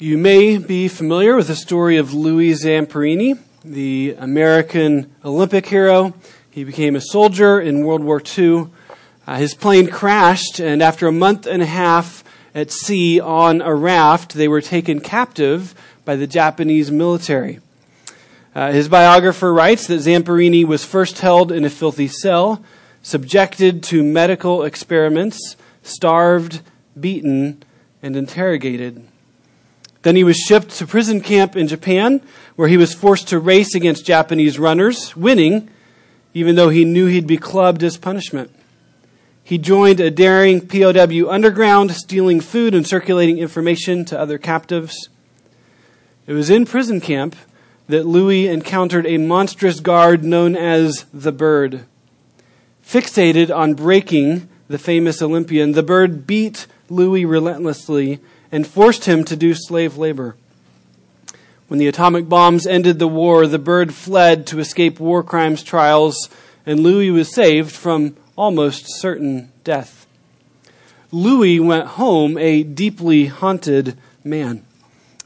You may be familiar with the story of Louis Zamperini, the American Olympic hero. He became a soldier in World War II. Uh, his plane crashed, and after a month and a half at sea on a raft, they were taken captive by the Japanese military. Uh, his biographer writes that Zamperini was first held in a filthy cell, subjected to medical experiments, starved, beaten, and interrogated. Then he was shipped to prison camp in Japan, where he was forced to race against Japanese runners, winning, even though he knew he'd be clubbed as punishment. He joined a daring POW underground, stealing food and circulating information to other captives. It was in prison camp that Louis encountered a monstrous guard known as the Bird. Fixated on breaking the famous Olympian, the Bird beat Louis relentlessly and forced him to do slave labor. When the atomic bombs ended the war, the Bird fled to escape war crimes trials, and Louis was saved from almost certain death. Louis went home a deeply haunted man.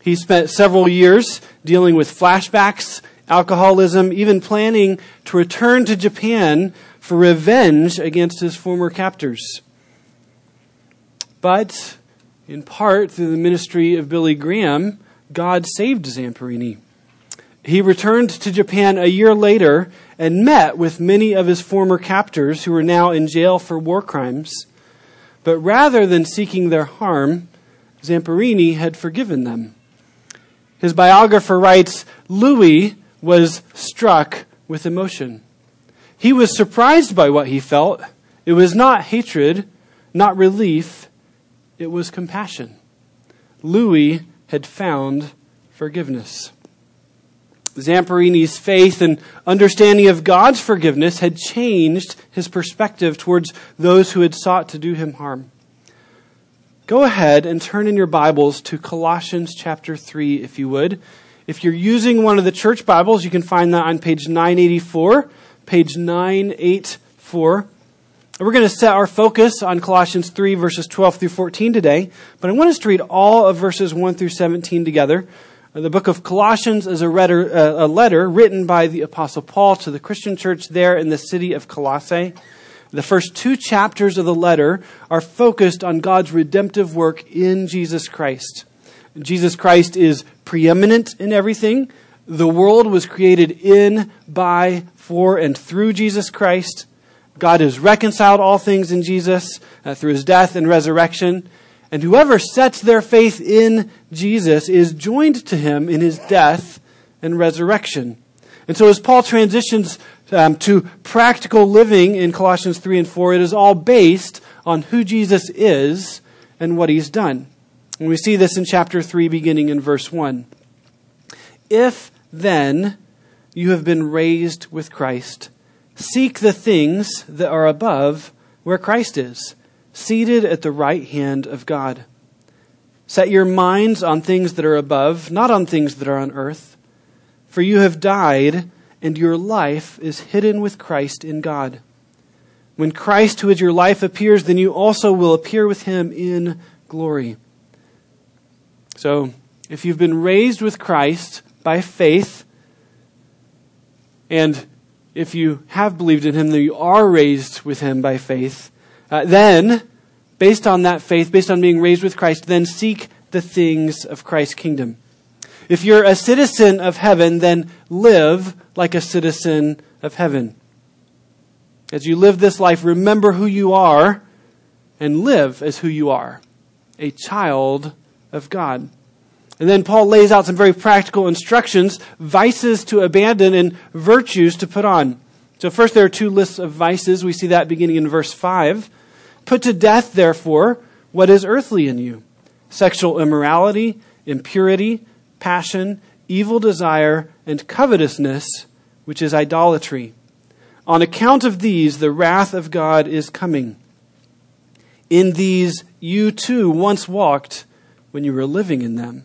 He spent several years dealing with flashbacks, alcoholism, even planning to return to Japan for revenge against his former captors. But, in part through the ministry of Billy Graham, God saved Zamperini. He returned to Japan a year later and met with many of his former captors who were now in jail for war crimes. But rather than seeking their harm, Zamperini had forgiven them. His biographer writes Louis was struck with emotion. He was surprised by what he felt. It was not hatred, not relief, it was compassion. Louis had found forgiveness. Zamperini's faith and understanding of God's forgiveness had changed his perspective towards those who had sought to do him harm. Go ahead and turn in your Bibles to Colossians chapter 3, if you would. If you're using one of the church Bibles, you can find that on page 984. Page 984. We're going to set our focus on Colossians 3, verses 12 through 14 today, but I want us to read all of verses 1 through 17 together. The book of Colossians is a letter, uh, a letter written by the Apostle Paul to the Christian church there in the city of Colossae. The first two chapters of the letter are focused on God's redemptive work in Jesus Christ. Jesus Christ is preeminent in everything. The world was created in, by, for, and through Jesus Christ. God has reconciled all things in Jesus uh, through his death and resurrection. And whoever sets their faith in Jesus is joined to him in his death and resurrection. And so as Paul transitions um, to practical living in Colossians 3 and 4, it is all based on who Jesus is and what he's done. And we see this in chapter 3, beginning in verse 1. If then you have been raised with Christ, seek the things that are above where Christ is, seated at the right hand of God. Set your minds on things that are above, not on things that are on earth. For you have died and your life is hidden with Christ in God. When Christ, who is your life, appears, then you also will appear with him in glory. So, if you've been raised with Christ by faith, and if you have believed in him, then you are raised with him by faith, uh, then, based on that faith, based on being raised with Christ, then seek the things of Christ's kingdom. If you're a citizen of heaven, then live like a citizen of heaven. As you live this life, remember who you are and live as who you are a child of God. And then Paul lays out some very practical instructions, vices to abandon and virtues to put on. So first there are two lists of vices. We see that beginning in verse 5. Put to death, therefore, what is earthly in you. Sexual immorality, impurity, passion, evil desire, and covetousness, which is idolatry. On account of these, the wrath of God is coming. In these you too once walked when you were living in them.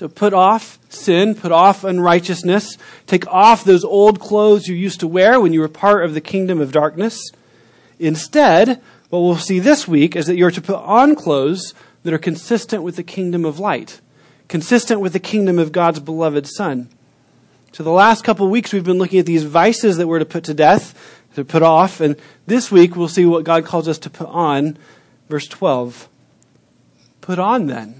So put off sin, put off unrighteousness, take off those old clothes you used to wear when you were part of the kingdom of darkness. Instead, what we'll see this week is that you're to put on clothes that are consistent with the kingdom of light, consistent with the kingdom of God's beloved Son. So the last couple of weeks we've been looking at these vices that we're to put to death, to put off, and this week we'll see what God calls us to put on. Verse 12. Put on then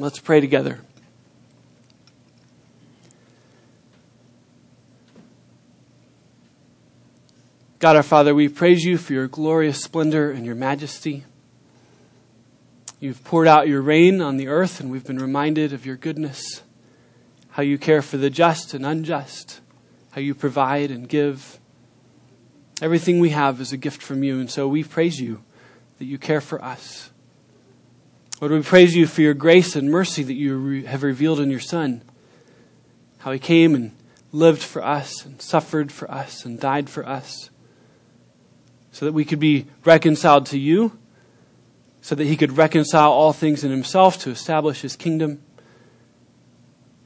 Let's pray together. God our Father, we praise you for your glorious splendor and your majesty. You've poured out your rain on the earth, and we've been reminded of your goodness, how you care for the just and unjust, how you provide and give. Everything we have is a gift from you, and so we praise you that you care for us. Lord, we praise you for your grace and mercy that you have revealed in your Son. How he came and lived for us and suffered for us and died for us so that we could be reconciled to you, so that he could reconcile all things in himself to establish his kingdom.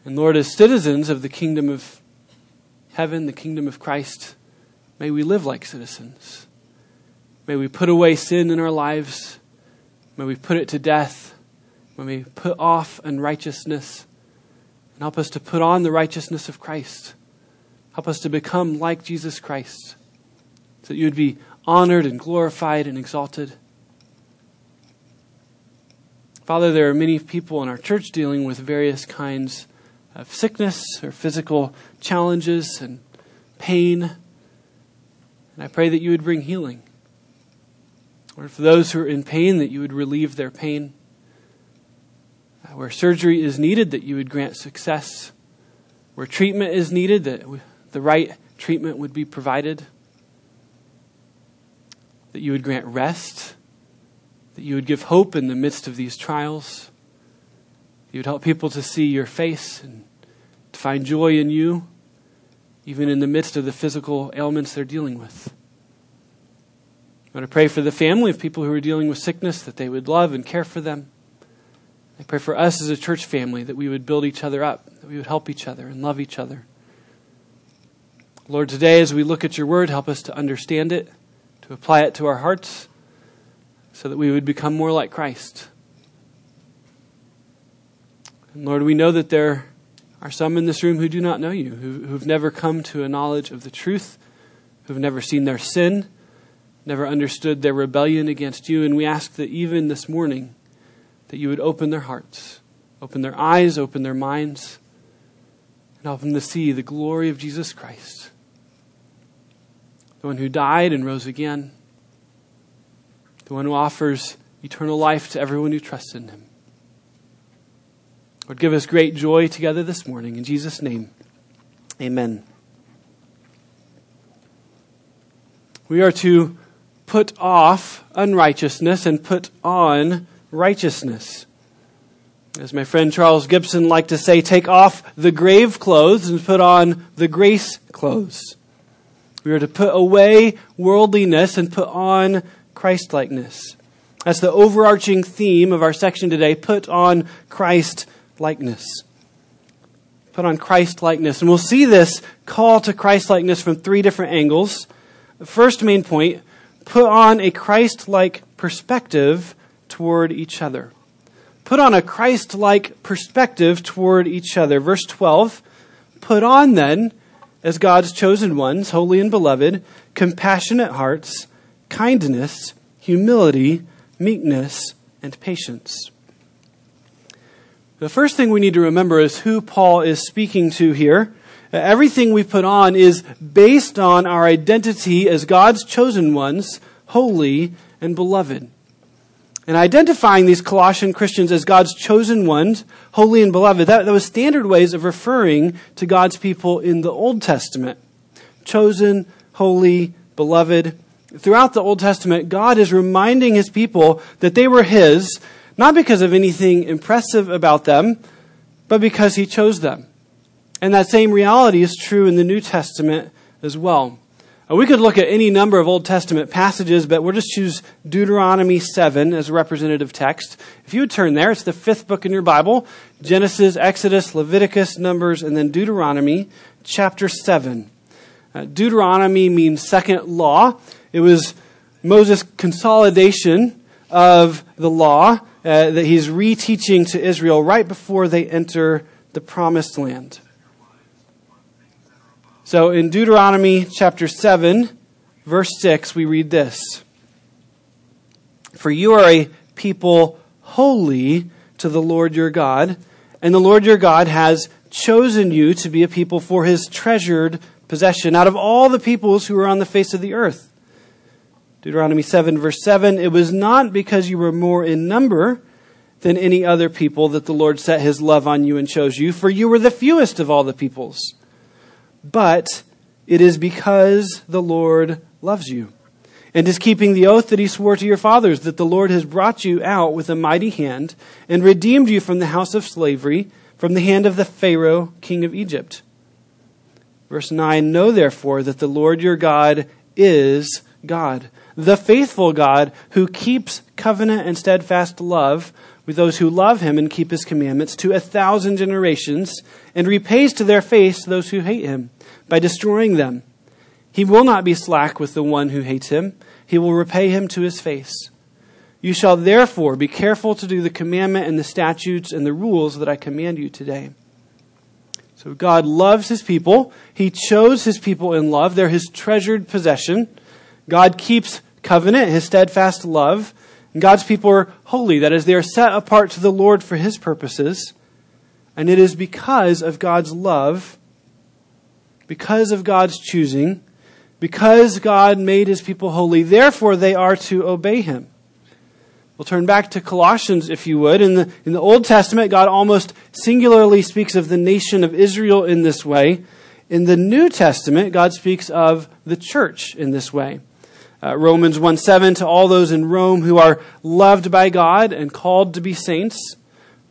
And Lord, as citizens of the kingdom of heaven, the kingdom of Christ, may we live like citizens. May we put away sin in our lives May we put it to death. May we put off unrighteousness and help us to put on the righteousness of Christ. Help us to become like Jesus Christ so that you would be honored and glorified and exalted. Father, there are many people in our church dealing with various kinds of sickness or physical challenges and pain. And I pray that you would bring healing. Or for those who are in pain, that you would relieve their pain. Uh, where surgery is needed, that you would grant success. Where treatment is needed, that the right treatment would be provided. That you would grant rest. That you would give hope in the midst of these trials. You would help people to see your face and to find joy in you, even in the midst of the physical ailments they're dealing with. I want to pray for the family of people who are dealing with sickness, that they would love and care for them. I pray for us as a church family that we would build each other up, that we would help each other and love each other. Lord, today as we look at your word, help us to understand it, to apply it to our hearts, so that we would become more like Christ. And Lord, we know that there are some in this room who do not know you, who, who've never come to a knowledge of the truth, who've never seen their sin never understood their rebellion against you. And we ask that even this morning, that you would open their hearts, open their eyes, open their minds, and help them to see the glory of Jesus Christ, the one who died and rose again, the one who offers eternal life to everyone who trusts in him. Lord, give us great joy together this morning. In Jesus' name, amen. We are to put off unrighteousness and put on righteousness. As my friend Charles Gibson liked to say, take off the grave clothes and put on the grace clothes. We are to put away worldliness and put on Christlikeness. That's the overarching theme of our section today. Put on Christ likeness. Put on Christ likeness. And we'll see this call to Christ likeness from three different angles. The first main point put on a Christ like perspective toward each other. Put on a Christ like perspective toward each other. Verse 12 Put on then, as God's chosen ones, holy and beloved, compassionate hearts, kindness, humility, meekness, and patience. The first thing we need to remember is who Paul is speaking to here. Everything we put on is based on our identity as God's chosen ones, holy and beloved. And identifying these Colossian Christians as God's chosen ones, holy and beloved, that, that was standard ways of referring to God's people in the Old Testament. Chosen, holy, beloved. Throughout the Old Testament, God is reminding his people that they were his, not because of anything impressive about them, but because he chose them. And that same reality is true in the New Testament as well. Uh, we could look at any number of Old Testament passages, but we'll just choose Deuteronomy 7 as a representative text. If you would turn there, it's the fifth book in your Bible Genesis, Exodus, Leviticus, Numbers, and then Deuteronomy chapter 7. Uh, Deuteronomy means second law. It was Moses' consolidation of the law uh, that he's reteaching to Israel right before they enter the promised land. So in Deuteronomy chapter 7, verse 6, we read this. For you are a people holy to the Lord your God, and the Lord your God has chosen you to be a people for his treasured possession. Out of all the peoples who are on the face of the earth. Deuteronomy 7, verse 7 It was not because you were more in number than any other people that the Lord set his love on you and chose you, for you were the fewest of all the peoples but it is because the Lord loves you and is keeping the oath that he swore to your fathers that the Lord has brought you out with a mighty hand and redeemed you from the house of slavery, from the hand of the Pharaoh, king of Egypt. Verse 9 Know therefore that the Lord your God is God, the faithful God who keeps covenant and steadfast love with those who love him and keep his commandments to a thousand generations, and repays to their face those who hate him by destroying them. He will not be slack with the one who hates him, he will repay him to his face. You shall therefore be careful to do the commandment and the statutes and the rules that I command you today. So God loves his people. He chose his people in love. They're his treasured possession. God keeps covenant, his steadfast love. And God's people are holy. That is, they are set apart to the Lord for His purposes. And it is because of God's love, because of God's choosing, because God made His people holy, therefore they are to obey Him. We'll turn back to Colossians, if you would. In the, in the Old Testament, God almost singularly speaks of the nation of Israel in this way. In the New Testament, God speaks of the church in this way. Uh, Romans 1 7, to all those in Rome who are loved by God and called to be saints.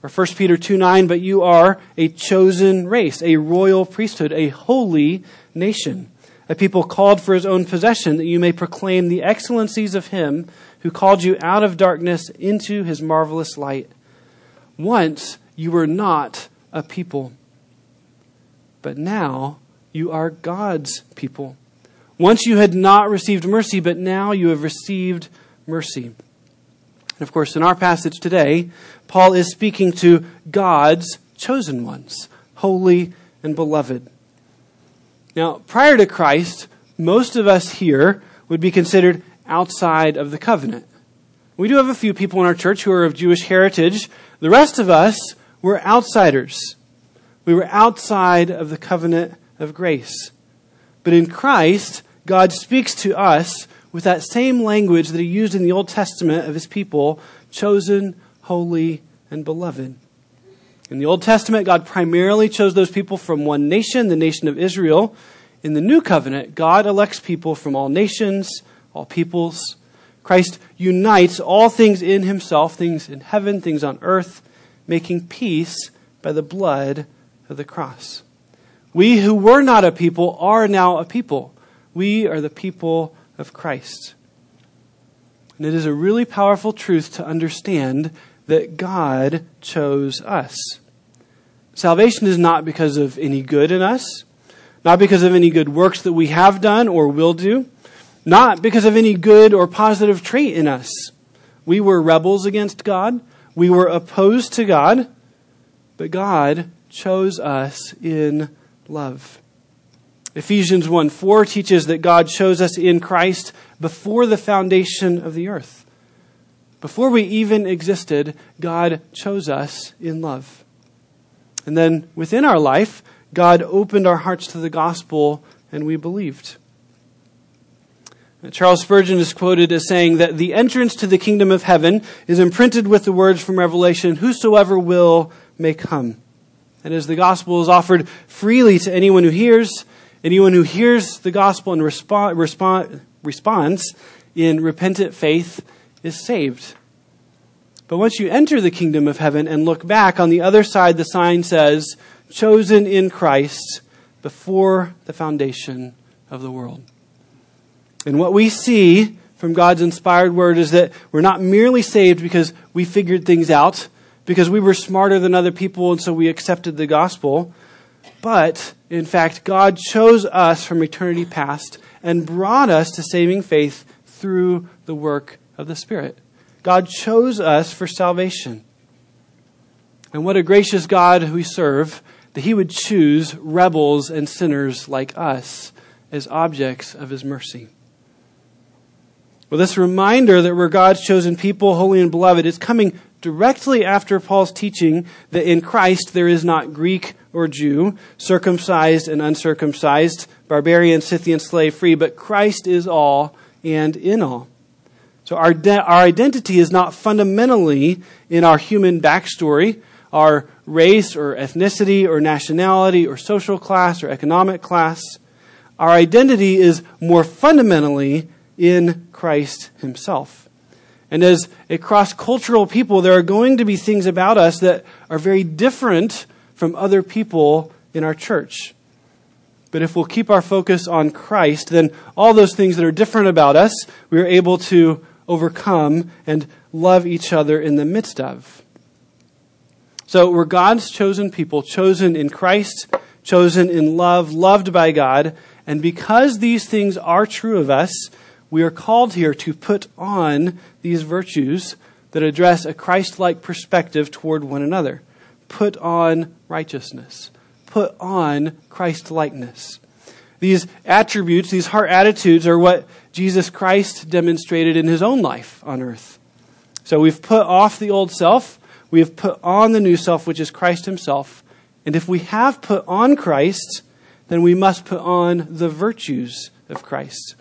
Or 1 Peter 2 9, but you are a chosen race, a royal priesthood, a holy nation, a people called for his own possession, that you may proclaim the excellencies of him who called you out of darkness into his marvelous light. Once you were not a people, but now you are God's people. Once you had not received mercy, but now you have received mercy. And of course, in our passage today, Paul is speaking to God's chosen ones, holy and beloved. Now, prior to Christ, most of us here would be considered outside of the covenant. We do have a few people in our church who are of Jewish heritage. The rest of us were outsiders. We were outside of the covenant of grace. But in Christ, God speaks to us with that same language that he used in the Old Testament of his people chosen, holy, and beloved. In the Old Testament, God primarily chose those people from one nation, the nation of Israel. In the New Covenant, God elects people from all nations, all peoples. Christ unites all things in himself, things in heaven, things on earth, making peace by the blood of the cross. We who were not a people are now a people. We are the people of Christ. And it is a really powerful truth to understand that God chose us. Salvation is not because of any good in us, not because of any good works that we have done or will do, not because of any good or positive trait in us. We were rebels against God, we were opposed to God, but God chose us in love. Ephesians 1 4 teaches that God chose us in Christ before the foundation of the earth. Before we even existed, God chose us in love. And then within our life, God opened our hearts to the gospel and we believed. Charles Spurgeon is quoted as saying that the entrance to the kingdom of heaven is imprinted with the words from Revelation, Whosoever will may come. And as the gospel is offered freely to anyone who hears, anyone who hears the gospel and respond, respond, responds in repentant faith is saved. But once you enter the kingdom of heaven and look back, on the other side the sign says, chosen in Christ before the foundation of the world. And what we see from God's inspired word is that we're not merely saved because we figured things out, because we were smarter than other people and so we accepted the gospel. But, in fact, God chose us from eternity past and brought us to saving faith through the work of the Spirit. God chose us for salvation. And what a gracious God we serve that He would choose rebels and sinners like us as objects of His mercy. Well, this reminder that we're God's chosen people, holy and beloved, is coming directly after Paul's teaching that in Christ there is not Greek or Jew, circumcised and uncircumcised, barbarian, Scythian, slave free, but Christ is all and in all. So our, de- our identity is not fundamentally in our human backstory, our race or ethnicity or nationality or social class or economic class. Our identity is more fundamentally in Christ Himself. And as a cross cultural people, there are going to be things about us that are very different from other people in our church. But if we'll keep our focus on Christ, then all those things that are different about us, we are able to overcome and love each other in the midst of. So we're God's chosen people, chosen in Christ, chosen in love, loved by God. And because these things are true of us, we are called here to put on these virtues that address a Christ like perspective toward one another. Put on righteousness. Put on Christ likeness. These attributes, these heart attitudes, are what Jesus Christ demonstrated in his own life on earth. So we've put off the old self, we have put on the new self, which is Christ himself. And if we have put on Christ, then we must put on the virtues of Christ.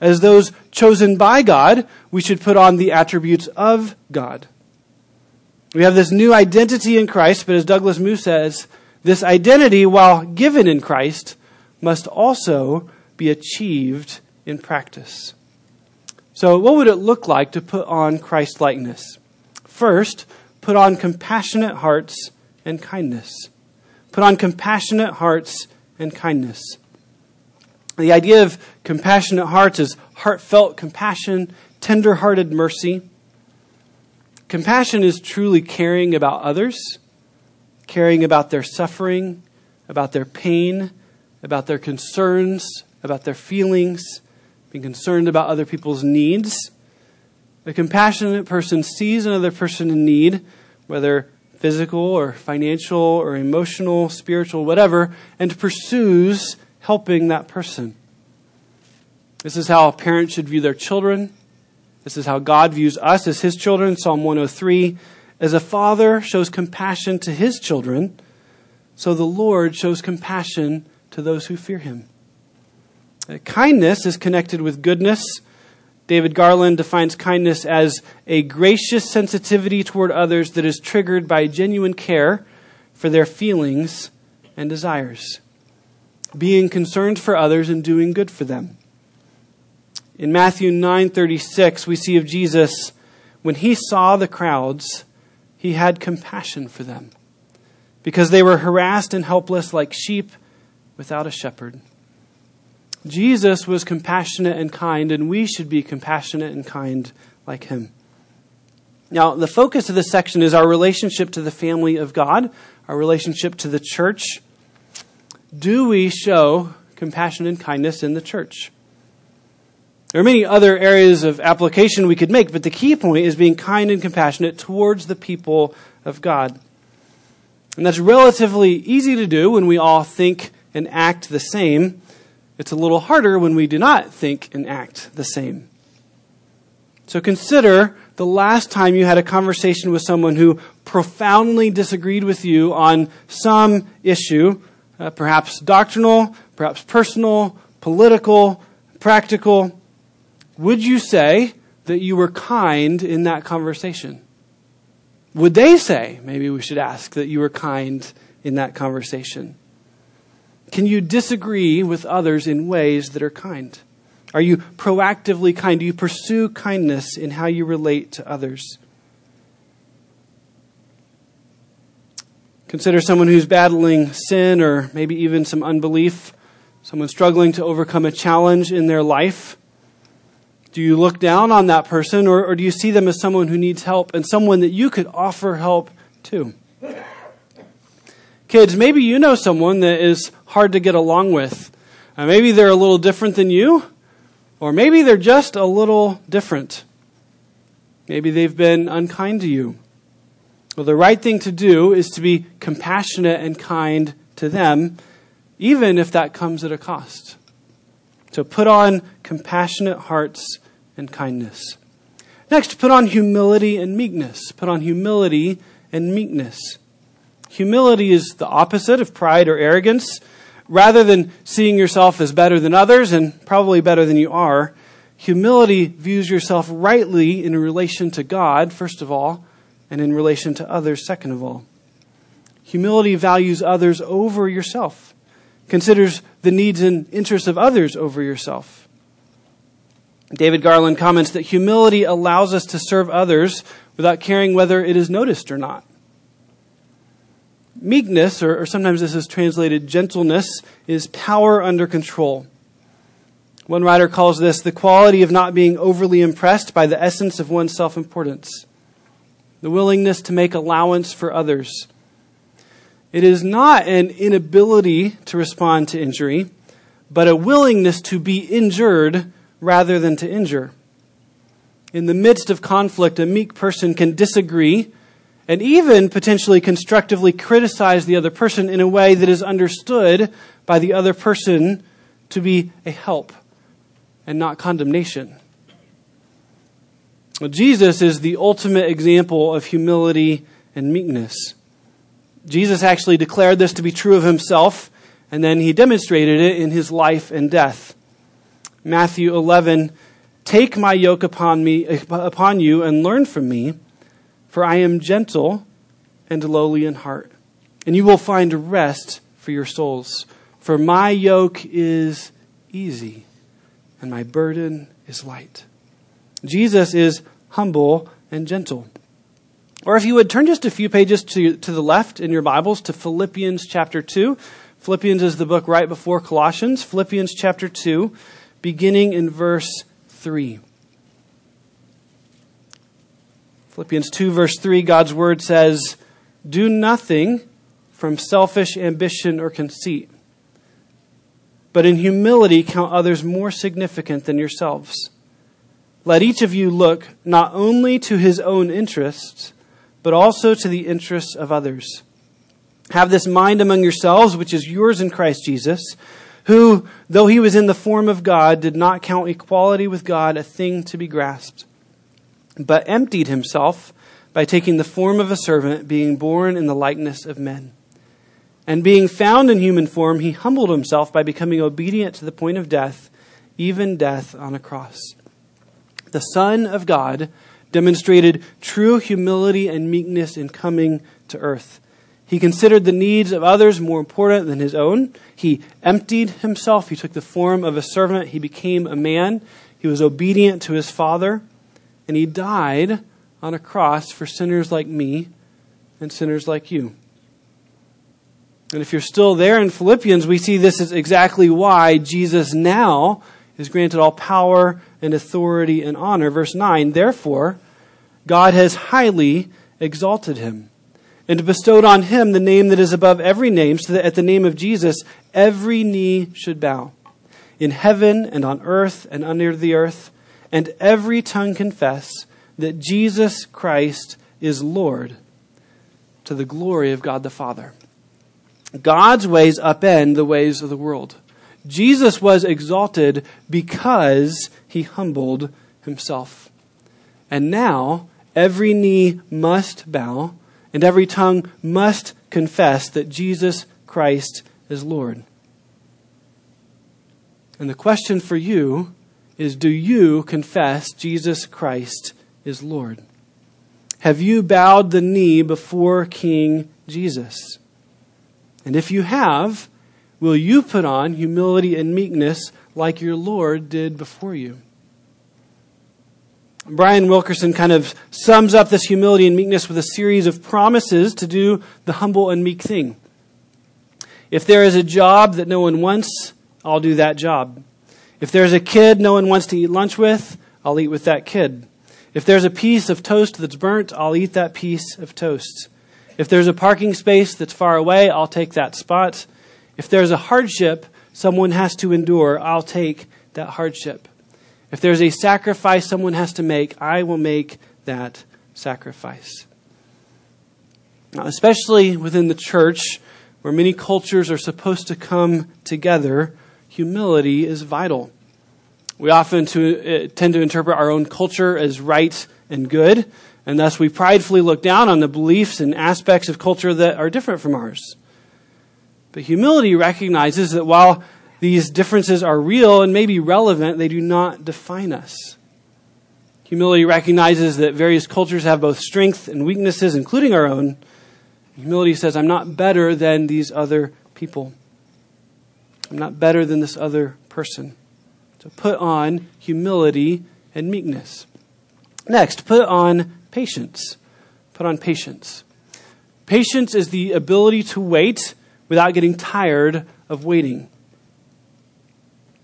As those chosen by God, we should put on the attributes of God. We have this new identity in Christ, but as Douglas Moo says, this identity, while given in Christ, must also be achieved in practice. So, what would it look like to put on Christ likeness? First, put on compassionate hearts and kindness. Put on compassionate hearts and kindness. The idea of compassionate hearts is heartfelt compassion, tender hearted mercy. Compassion is truly caring about others, caring about their suffering, about their pain, about their concerns, about their feelings, being concerned about other people's needs. A compassionate person sees another person in need, whether physical or financial or emotional, spiritual, whatever, and pursues helping that person. This is how a parent should view their children. This is how God views us as his children. Psalm 103. As a father shows compassion to his children, so the Lord shows compassion to those who fear him. Uh, kindness is connected with goodness. David Garland defines kindness as a gracious sensitivity toward others that is triggered by genuine care for their feelings and desires being concerned for others and doing good for them. In Matthew 9:36 we see of Jesus when he saw the crowds he had compassion for them because they were harassed and helpless like sheep without a shepherd. Jesus was compassionate and kind and we should be compassionate and kind like him. Now, the focus of this section is our relationship to the family of God, our relationship to the church. Do we show compassion and kindness in the church? There are many other areas of application we could make, but the key point is being kind and compassionate towards the people of God. And that's relatively easy to do when we all think and act the same. It's a little harder when we do not think and act the same. So consider the last time you had a conversation with someone who profoundly disagreed with you on some issue, uh, perhaps doctrinal, perhaps personal, political, practical would you say that you were kind in that conversation? Would they say, maybe we should ask, that you were kind in that conversation? Can you disagree with others in ways that are kind? Are you proactively kind? Do you pursue kindness in how you relate to others? Consider someone who's battling sin or maybe even some unbelief, someone struggling to overcome a challenge in their life. Do you look down on that person, or, or do you see them as someone who needs help and someone that you could offer help to? Kids, maybe you know someone that is hard to get along with. Uh, maybe they're a little different than you, or maybe they're just a little different. Maybe they've been unkind to you. Well, the right thing to do is to be compassionate and kind to them, even if that comes at a cost. So put on compassionate hearts and kindness. Next, put on humility and meekness. Put on humility and meekness. Humility is the opposite of pride or arrogance. Rather than seeing yourself as better than others and probably better than you are, humility views yourself rightly in relation to God, first of all, and in relation to others, second of all. Humility values others over yourself, considers the needs and interests of others over yourself. David Garland comments that humility allows us to serve others without caring whether it is noticed or not. Meekness, or, or, sometimes this is translated gentleness, is power under control. One writer calls this the quality of not being overly impressed by the essence of one's self importance, the willingness to make allowance for others. It is not an inability to respond to injury, but a willingness to be injured rather than to injure. In the midst of conflict, a meek person can disagree and even potentially constructively criticize the other person in a way that is understood by the other person to be a help and not condemnation. Well, Jesus is the ultimate example of humility and meekness. Jesus actually declared this to be true of himself, and then he demonstrated it in his life and death. Matthew 11, Take my yoke upon me upon you and learn from me, for I am gentle and lowly in heart, and you will find rest for your souls. For my yoke is easy and my burden is light. Jesus is humble and gentle. Or if you would turn just a few pages to, to the left in your Bibles to Philippians chapter 2. Philippians is the book right before Colossians. Philippians chapter 2 beginning in verse 3. Philippians 2, verse 3, God's word says, Do nothing from selfish ambition or conceit, but in humility count others more significant than yourselves. Let each of you look not only to his own interests, but also to the interests of others. Have this mind among yourselves, which is yours in Christ Jesus who, though he was in the form of God, did not count equality with God a thing to be grasped, but emptied himself by taking the form of a servant, being born in the likeness of men. And being found in human form, he humbled himself by becoming obedient to the point of death, even death on a cross. The Son of God demonstrated true humility and meekness in coming to earth. He considered the needs of others more important than his own. He emptied himself. He took the form of a servant. He became a man. He was obedient to his Father. And he died on a cross for sinners like me and sinners like you. And if you're still there in Philippians, we see this is exactly why Jesus now is granted all power and authority and honor. Verse 9, therefore, God has highly exalted him and bestowed on him the name that is above every name, so that at the name of Jesus every knee should bow, in heaven and on earth and under the earth, and every tongue confess that Jesus Christ is Lord, to the glory of God the Father. God's ways upend the ways of the world. Jesus was exalted because he humbled himself. And now every knee must bow and every tongue must confess that Jesus Christ is Lord. And the question for you is do you confess Jesus Christ is Lord? Have you bowed the knee before King Jesus? And if you have, will you put on humility and meekness like your Lord did before you? Brian Wilkerson kind of sums up this humility and meekness with a series of promises to do the humble and meek thing. If there is a job that no one wants, I'll do that job. If there's a kid no one wants to eat lunch with, I'll eat with that kid. If there's a piece of toast that's burnt, I'll eat that piece of toast. If there's a parking space that's far away, I'll take that spot. If there's a hardship someone has to endure, I'll take that hardship. If there's a sacrifice someone has to make, I will make that sacrifice. Now, especially within the church, where many cultures are supposed to come together, humility is vital. We often to, uh, tend to interpret our own culture as right and good, and thus we pridefully look down on the beliefs and aspects of culture that are different from ours. But humility recognizes that while these differences are real and may be relevant, they do not define us. Humility recognizes that various cultures have both strengths and weaknesses, including our own. Humility says, I'm not better than these other people. I'm not better than this other person. So put on humility and meekness. Next, put on patience. Put on patience. Patience is the ability to wait without getting tired of waiting.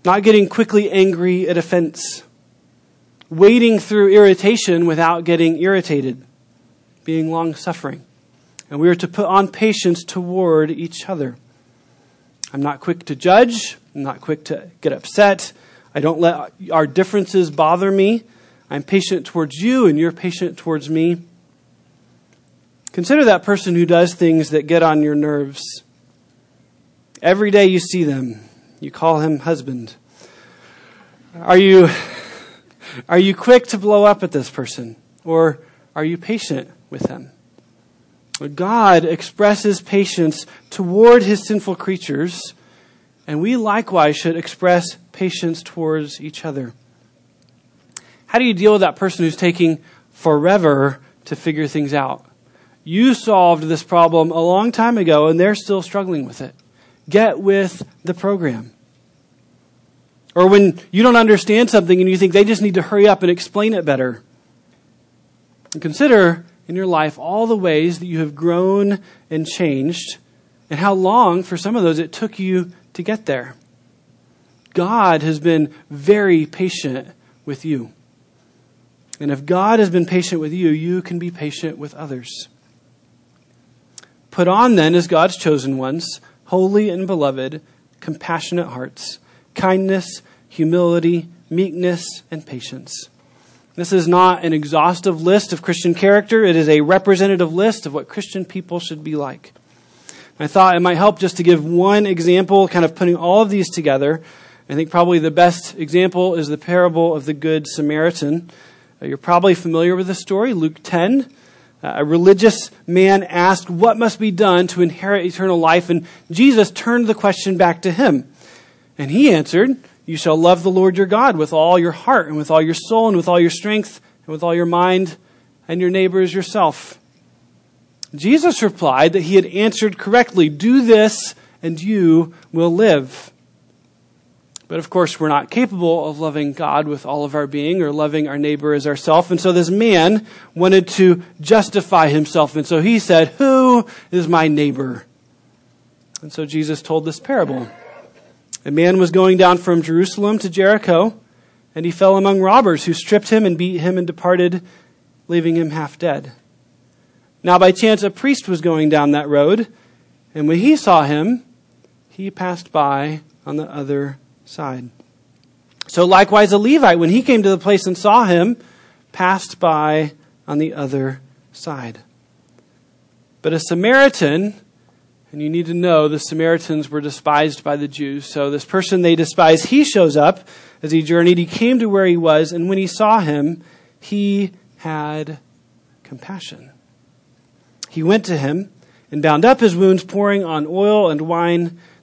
Not getting quickly angry at offense. wading through irritation without getting irritated. Being long suffering. And we are to put on patience toward each other. I'm not quick to judge. I'm not quick to get upset. I don't let our differences bother me. I'm patient towards you, and you're patient towards me. Consider that person who does things that get on your nerves. Every day you see them, you call him husband. Are you, are you quick to blow up at this person? Or are you patient with them? God expresses patience toward his sinful creatures, and we likewise should express patience towards each other. How do you deal with that person who's taking forever to figure things out? You solved this problem a long time ago, and they're still struggling with it. Get with the program. Or when you don't understand something and you think they just need to hurry up and explain it better. And consider in your life all the ways that you have grown and changed and how long for some of those it took you to get there. God has been very patient with you. And if God has been patient with you, you can be patient with others. Put on then as God's chosen ones, holy and beloved, compassionate hearts, kindness, humility, meekness, and patience. This is not an exhaustive list of Christian character. It is a representative list of what Christian people should be like. I thought it might help just to give one example, kind of putting all of these together. I think probably the best example is the parable of the Good Samaritan. Uh, you're probably familiar with the story, Luke 10. Uh, a religious man asked what must be done to inherit eternal life, and Jesus turned the question back to him. And he answered, You shall love the Lord your God with all your heart, and with all your soul, and with all your strength, and with all your mind, and your neighbor as yourself. Jesus replied that he had answered correctly Do this, and you will live. But of course, we're not capable of loving God with all of our being or loving our neighbor as ourself. And so this man wanted to justify himself. And so he said, Who is my neighbor? And so Jesus told this parable. A man was going down from Jerusalem to Jericho, and he fell among robbers who stripped him and beat him and departed, leaving him half dead. Now, by chance, a priest was going down that road, and when he saw him, he passed by on the other side. So, likewise, a Levite, when he came to the place and saw him, passed by on the other side. But a Samaritan, and you need to know the Samaritans were despised by the Jews. So, this person they despise, he shows up as he journeyed. He came to where he was, and when he saw him, he had compassion. He went to him and bound up his wounds, pouring on oil and wine.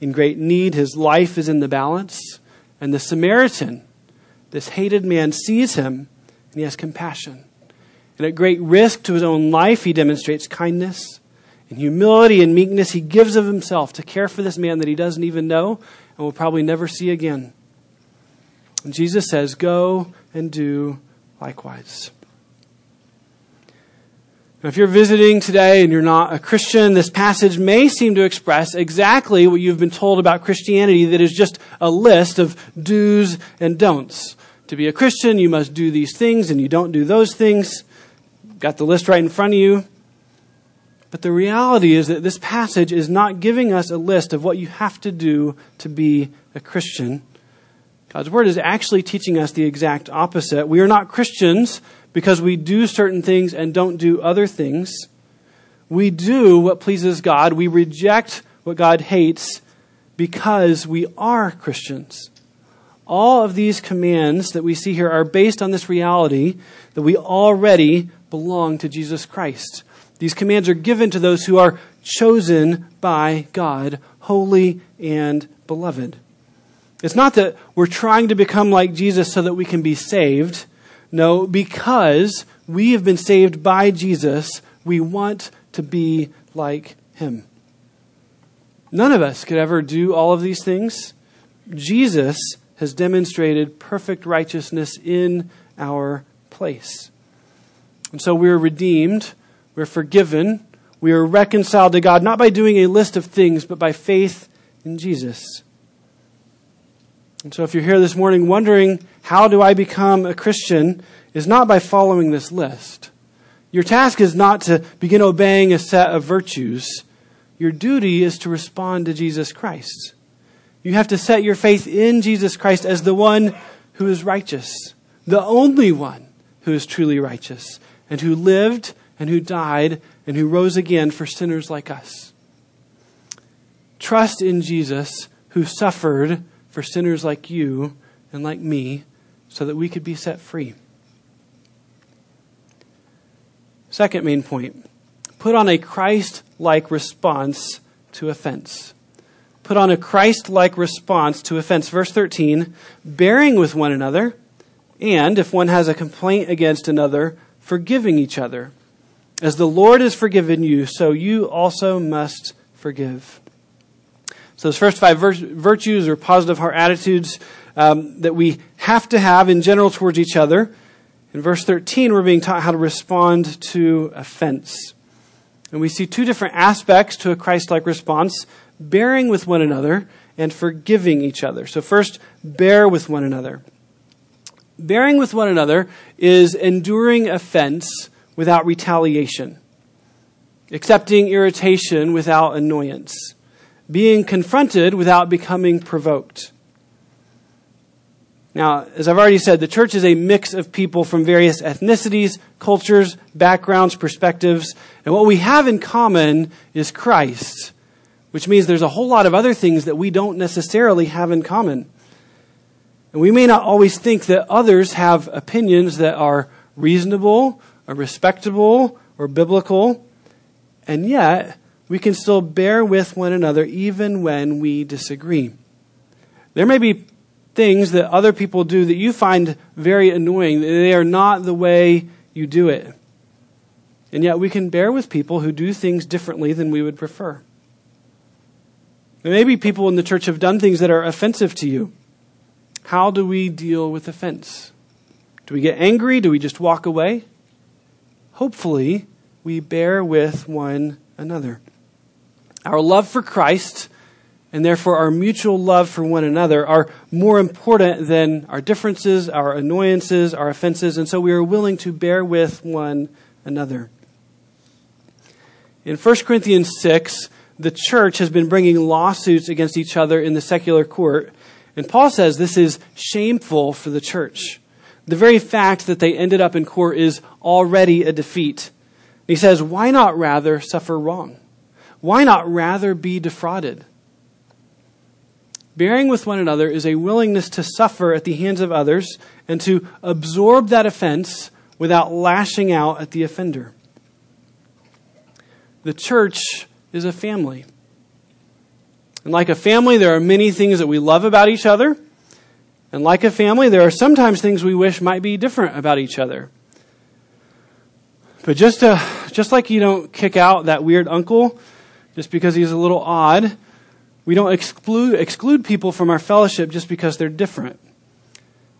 in great need, his life is in the balance, and the Samaritan, this hated man, sees him and he has compassion. And at great risk to his own life, he demonstrates kindness. In humility and meekness, he gives of himself to care for this man that he doesn't even know and will probably never see again. And Jesus says, Go and do likewise. Now, if you're visiting today and you're not a Christian, this passage may seem to express exactly what you've been told about Christianity that is just a list of do's and don'ts. To be a Christian, you must do these things and you don't do those things. Got the list right in front of you. But the reality is that this passage is not giving us a list of what you have to do to be a Christian. God's Word is actually teaching us the exact opposite. We are not Christians because we do certain things and don't do other things. We do what pleases God. We reject what God hates because we are Christians. All of these commands that we see here are based on this reality that we already belong to Jesus Christ. These commands are given to those who are chosen by God, holy and beloved. It's not that we're trying to become like Jesus so that we can be saved. No, because we have been saved by Jesus, we want to be like him. None of us could ever do all of these things. Jesus has demonstrated perfect righteousness in our place. And so we're redeemed, we're forgiven, we are reconciled to God, not by doing a list of things, but by faith in Jesus. And so if you're here this morning wondering, how do I become a Christian, is not by following this list. Your task is not to begin obeying a set of virtues. Your duty is to respond to Jesus Christ. You have to set your faith in Jesus Christ as the one who is righteous, the only one who is truly righteous, and who lived and who died and who rose again for sinners like us. Trust in Jesus who suffered for sinners like you and like me so that we could be set free. Second main point put on a Christ like response to offense. Put on a Christ like response to offense. Verse 13 bearing with one another, and if one has a complaint against another, forgiving each other. As the Lord has forgiven you, so you also must forgive. So, those first five virtues or positive heart attitudes um, that we have to have in general towards each other. In verse 13, we're being taught how to respond to offense. And we see two different aspects to a Christ like response bearing with one another and forgiving each other. So, first, bear with one another. Bearing with one another is enduring offense without retaliation, accepting irritation without annoyance being confronted without becoming provoked. Now, as I've already said, the church is a mix of people from various ethnicities, cultures, backgrounds, perspectives, and what we have in common is Christ, which means there's a whole lot of other things that we don't necessarily have in common. And we may not always think that others have opinions that are reasonable or respectable or biblical, and yet we can still bear with one another even when we disagree. There may be things that other people do that you find very annoying. They are not the way you do it. And yet we can bear with people who do things differently than we would prefer. Maybe people in the church have done things that are offensive to you. How do we deal with offense? Do we get angry? Do we just walk away? Hopefully, we bear with one another. Our love for Christ and therefore our mutual love for one another are more important than our differences, our annoyances, our offenses, and so we are willing to bear with one another. In 1 Corinthians 6, the church has been bringing lawsuits against each other in the secular court, and Paul says this is shameful for the church. The very fact that they ended up in court is already a defeat. He says, why not rather suffer wrong? Why not rather be defrauded? Bearing with one another is a willingness to suffer at the hands of others and to absorb that offense without lashing out at the offender. The church is a family. And like a family, there are many things that we love about each other. And like a family, there are sometimes things we wish might be different about each other. But just, to, just like you don't kick out that weird uncle just because he's a little odd, we don't exclude, exclude people from our fellowship just because they're different.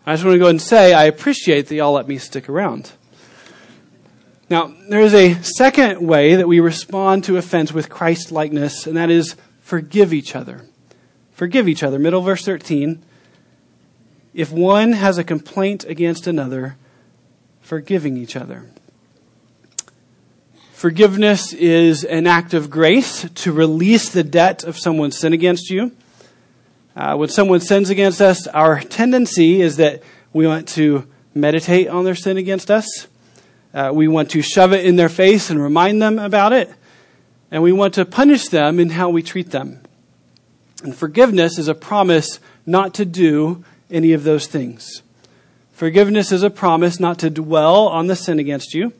I just want to go ahead and say I appreciate that y'all let me stick around. Now, there is a second way that we respond to offense with Christ likeness, and that is forgive each other. Forgive each other. Middle verse 13. If one has a complaint against another, forgiving each other. Forgiveness is an act of grace to release the debt of someone's sin against you. Uh, when someone sins against us, our tendency is that we want to meditate on their sin against us. Uh, we want to shove it in their face and remind them about it. And we want to punish them in how we treat them. And forgiveness is a promise not to do any of those things. Forgiveness is a promise not to dwell on the sin against you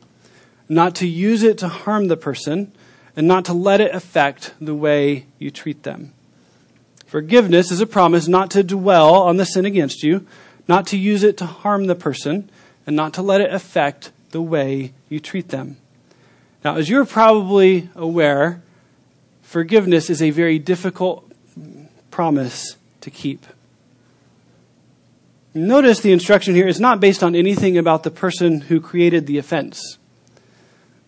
not to use it to harm the person, and not to let it affect the way you treat them. Forgiveness is a promise not to dwell on the sin against you, not to use it to harm the person, and not to let it affect the way you treat them. Now, as you're probably aware, forgiveness is a very difficult promise to keep. Notice the instruction here is not based on anything about the person who created the offense.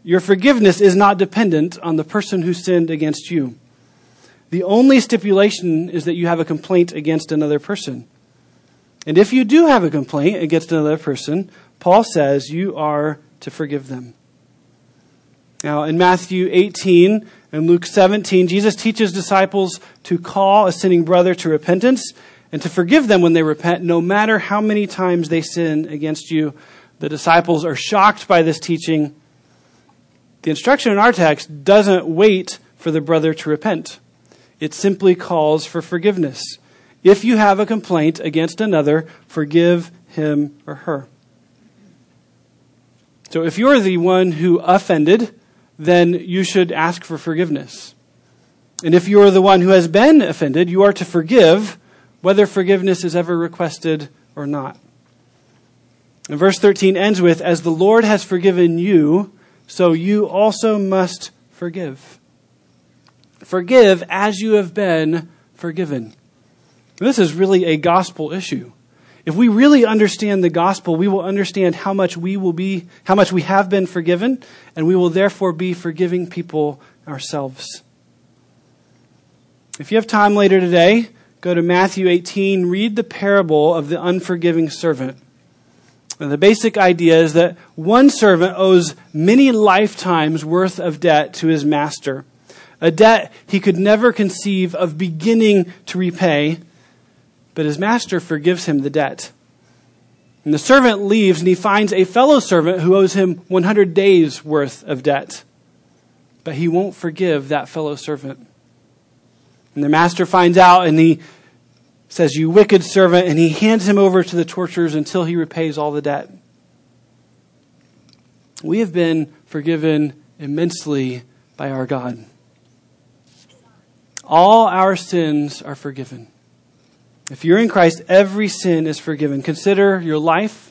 Your forgiveness is not dependent on the person who sinned against you. The only stipulation is that you have a complaint against another person. And if you do have a complaint against another person, Paul says you are to forgive them. Now, in Matthew 18 and Luke 17, Jesus teaches disciples to call a sinning brother to repentance and to forgive them when they repent, no matter how many times they sin against you. The disciples are shocked by this teaching the instruction in our text doesn't wait for the brother to repent. It simply calls for forgiveness. If you have a complaint against another, forgive him or her. So if you're the one who offended, then you should ask for forgiveness. And if you are the one who has been offended, you are to forgive, whether forgiveness is ever requested or not. And verse 13 ends with, As the Lord has forgiven you, so you also must forgive. Forgive as you have been forgiven. This is really a gospel issue. If we really understand the gospel, we will understand how much we will be, how much we have been forgiven, and we will therefore be forgiving people ourselves. If you have time later today, go to Matthew 18, read the parable of the unforgiving servant. And the basic idea is that one servant owes many lifetimes worth of debt to his master, a debt he could never conceive of beginning to repay, but his master forgives him the debt. And the servant leaves and he finds a fellow servant who owes him 100 days worth of debt. But he won't forgive that fellow servant. And the master finds out and he says, You wicked servant, and he hands him over to the torturers until he repays all the debt. We have been forgiven immensely by our God. All our sins are forgiven. If you're in Christ, every sin is forgiven. Consider your life.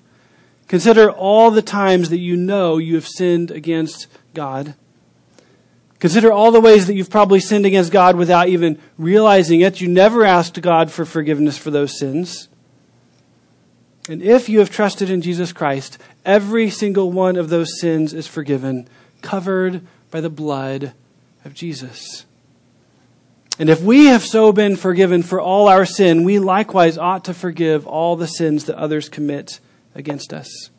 Consider all the times that you know you have sinned against God. Consider all the ways that you've probably sinned against God without even realizing it. You never asked God for forgiveness for those sins. And if you have trusted in Jesus Christ, every single one of those sins is forgiven, covered by the blood of Jesus. And if we have so been forgiven for all our sin, we likewise ought to forgive all the sins that others commit against us.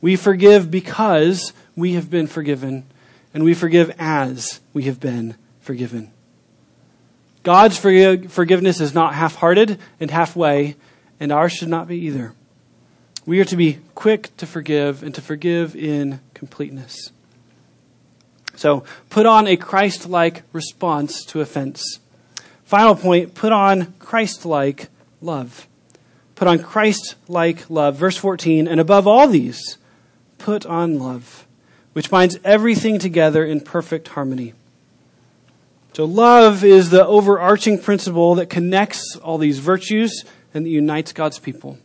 We forgive because we have been forgiven and we forgive as we have been forgiven. God's forgiveness is not half hearted and halfway, and ours should not be either. We are to be quick to forgive and to forgive in completeness. So, put on a Christ like response to offense. Final point put on Christ like love. Put on Christ like love. Verse 14, and above all these, put on love which binds everything together in perfect harmony. So, love is the overarching principle that connects all these virtues and that unites God's people.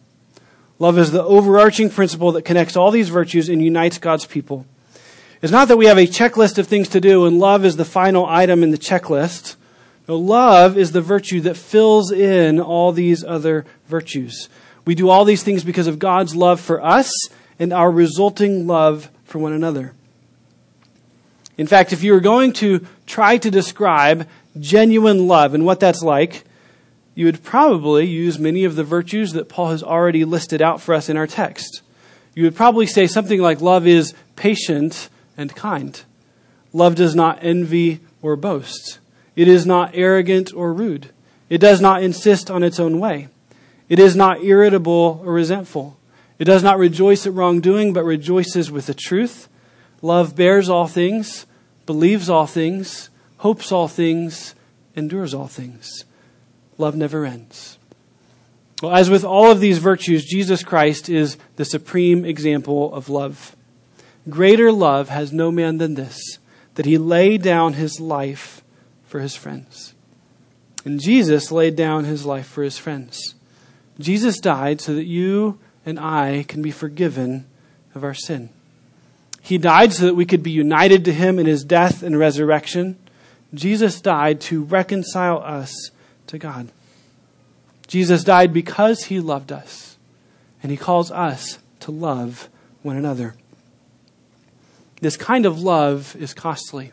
Love is the overarching principle that connects all these virtues and unites God's people. It's not that we have a checklist of things to do and love is the final item in the checklist. No, love is the virtue that fills in all these other virtues. We do all these things because of God's love for us and our resulting love for one another. In fact, if you were going to try to describe genuine love and what that's like, you would probably use many of the virtues that Paul has already listed out for us in our text. You would probably say something like love is patient and kind. Love does not envy or boast. It is not arrogant or rude. It does not insist on its own way. It is not irritable or resentful. It does not rejoice at wrongdoing, but rejoices with the truth. Love bears all things, believes all things, hopes all things, endures all things. Love never ends. Well, as with all of these virtues, Jesus Christ is the supreme example of love. Greater love has no man than this, that he lay down his life for his friends. And Jesus laid down his life for his friends. Jesus died so that you and I can be forgiven of our sin. He died so that we could be united to him in his death and resurrection. Jesus died to reconcile us to God. Jesus died because he loved us, and he calls us to love one another. This kind of love is costly.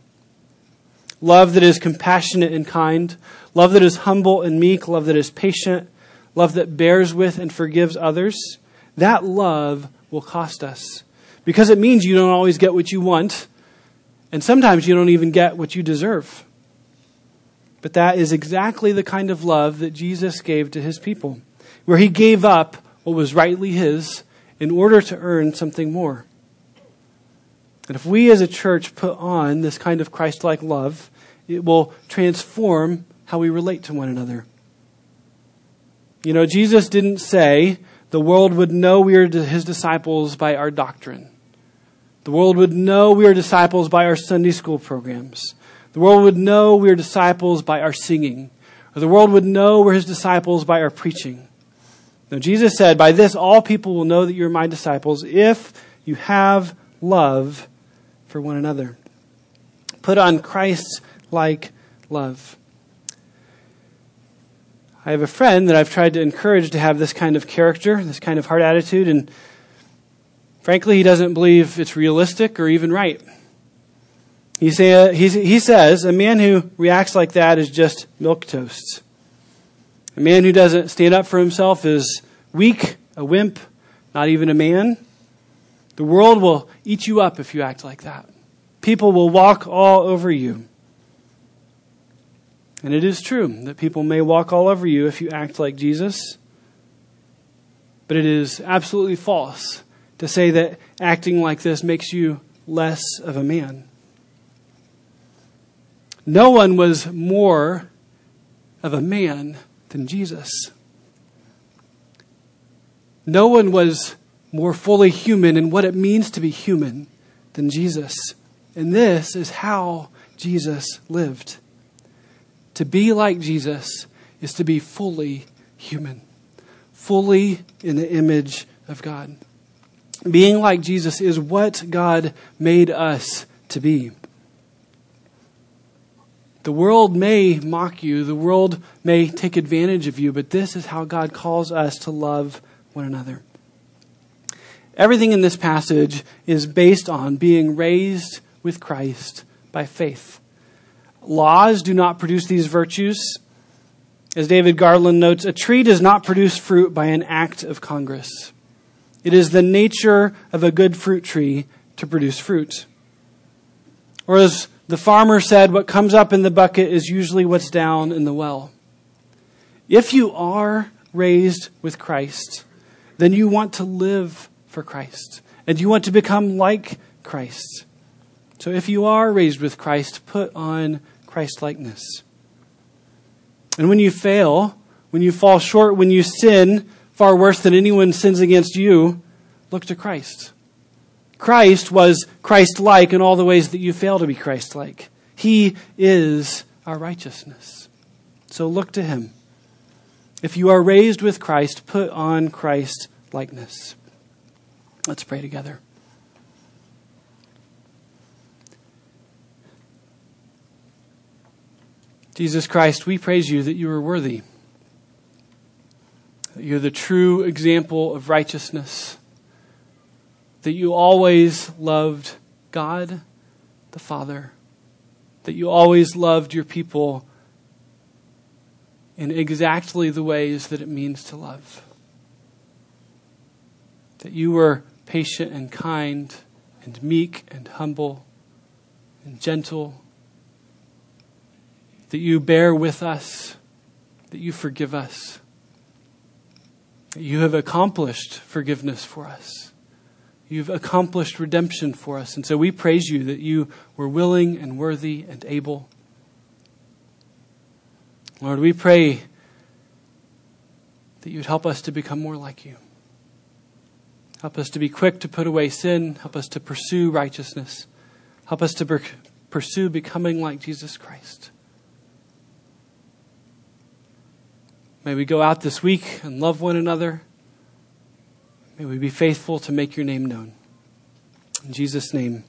Love that is compassionate and kind, love that is humble and meek, love that is patient, love that bears with and forgives others. That love will cost us because it means you don't always get what you want, and sometimes you don't even get what you deserve. But that is exactly the kind of love that Jesus gave to his people, where he gave up what was rightly his in order to earn something more. And if we as a church put on this kind of Christ like love, it will transform how we relate to one another. You know, Jesus didn't say the world would know we are his disciples by our doctrine. The world would know we are disciples by our Sunday school programs. The world would know we are disciples by our singing. Or the world would know we're his disciples by our preaching. Now, Jesus said, By this all people will know that you're my disciples if you have love for one another. Put on Christ like love. I have a friend that I've tried to encourage to have this kind of character, this kind of heart attitude, and Frankly, he doesn't believe it's realistic or even right. He, say, uh, he, he says a man who reacts like that is just milk toast. A man who doesn't stand up for himself is weak, a wimp, not even a man. The world will eat you up if you act like that. People will walk all over you. And it is true that people may walk all over you if you act like Jesus. But it is absolutely false to say that acting like this makes you less of a man. No one was more of a man than Jesus. No one was more fully human in what it means to be human than Jesus. And this is how Jesus lived. To be like Jesus is to be fully human, fully in the image of God. Being like Jesus is what God made us to be. The world may mock you, the world may take advantage of you, but this is how God calls us to love one another. Everything in this passage is based on being raised with Christ by faith. Laws do not produce these virtues. As David Garland notes, a tree does not produce fruit by an act of Congress. It is the nature of a good fruit tree to produce fruit. Or as the farmer said, what comes up in the bucket is usually what's down in the well. If you are raised with Christ, then you want to live for Christ and you want to become like Christ. So if you are raised with Christ, put on Christ likeness. And when you fail, when you fall short, when you sin far worse than anyone sins against you, look to Christ. Christ was Christ like in all the ways that you fail to be Christ like. He is our righteousness. So look to him. If you are raised with Christ, put on Christ likeness. Let's pray together. Jesus Christ, we praise you that you are worthy. That you're the true example of righteousness that you always loved God the Father, that you always loved your people in exactly the ways that it means to love. That you were patient and kind and meek and humble and gentle. That you bear with us, that you forgive us, you have accomplished forgiveness for us. You've accomplished redemption for us. And so we praise you that you were willing and worthy and able. Lord, we pray that you'd help us to become more like you. Help us to be quick to put away sin. Help us to pursue righteousness. Help us to pursue becoming like Jesus Christ. May we go out this week and love one another. May we be faithful to make your name known. In Jesus' name,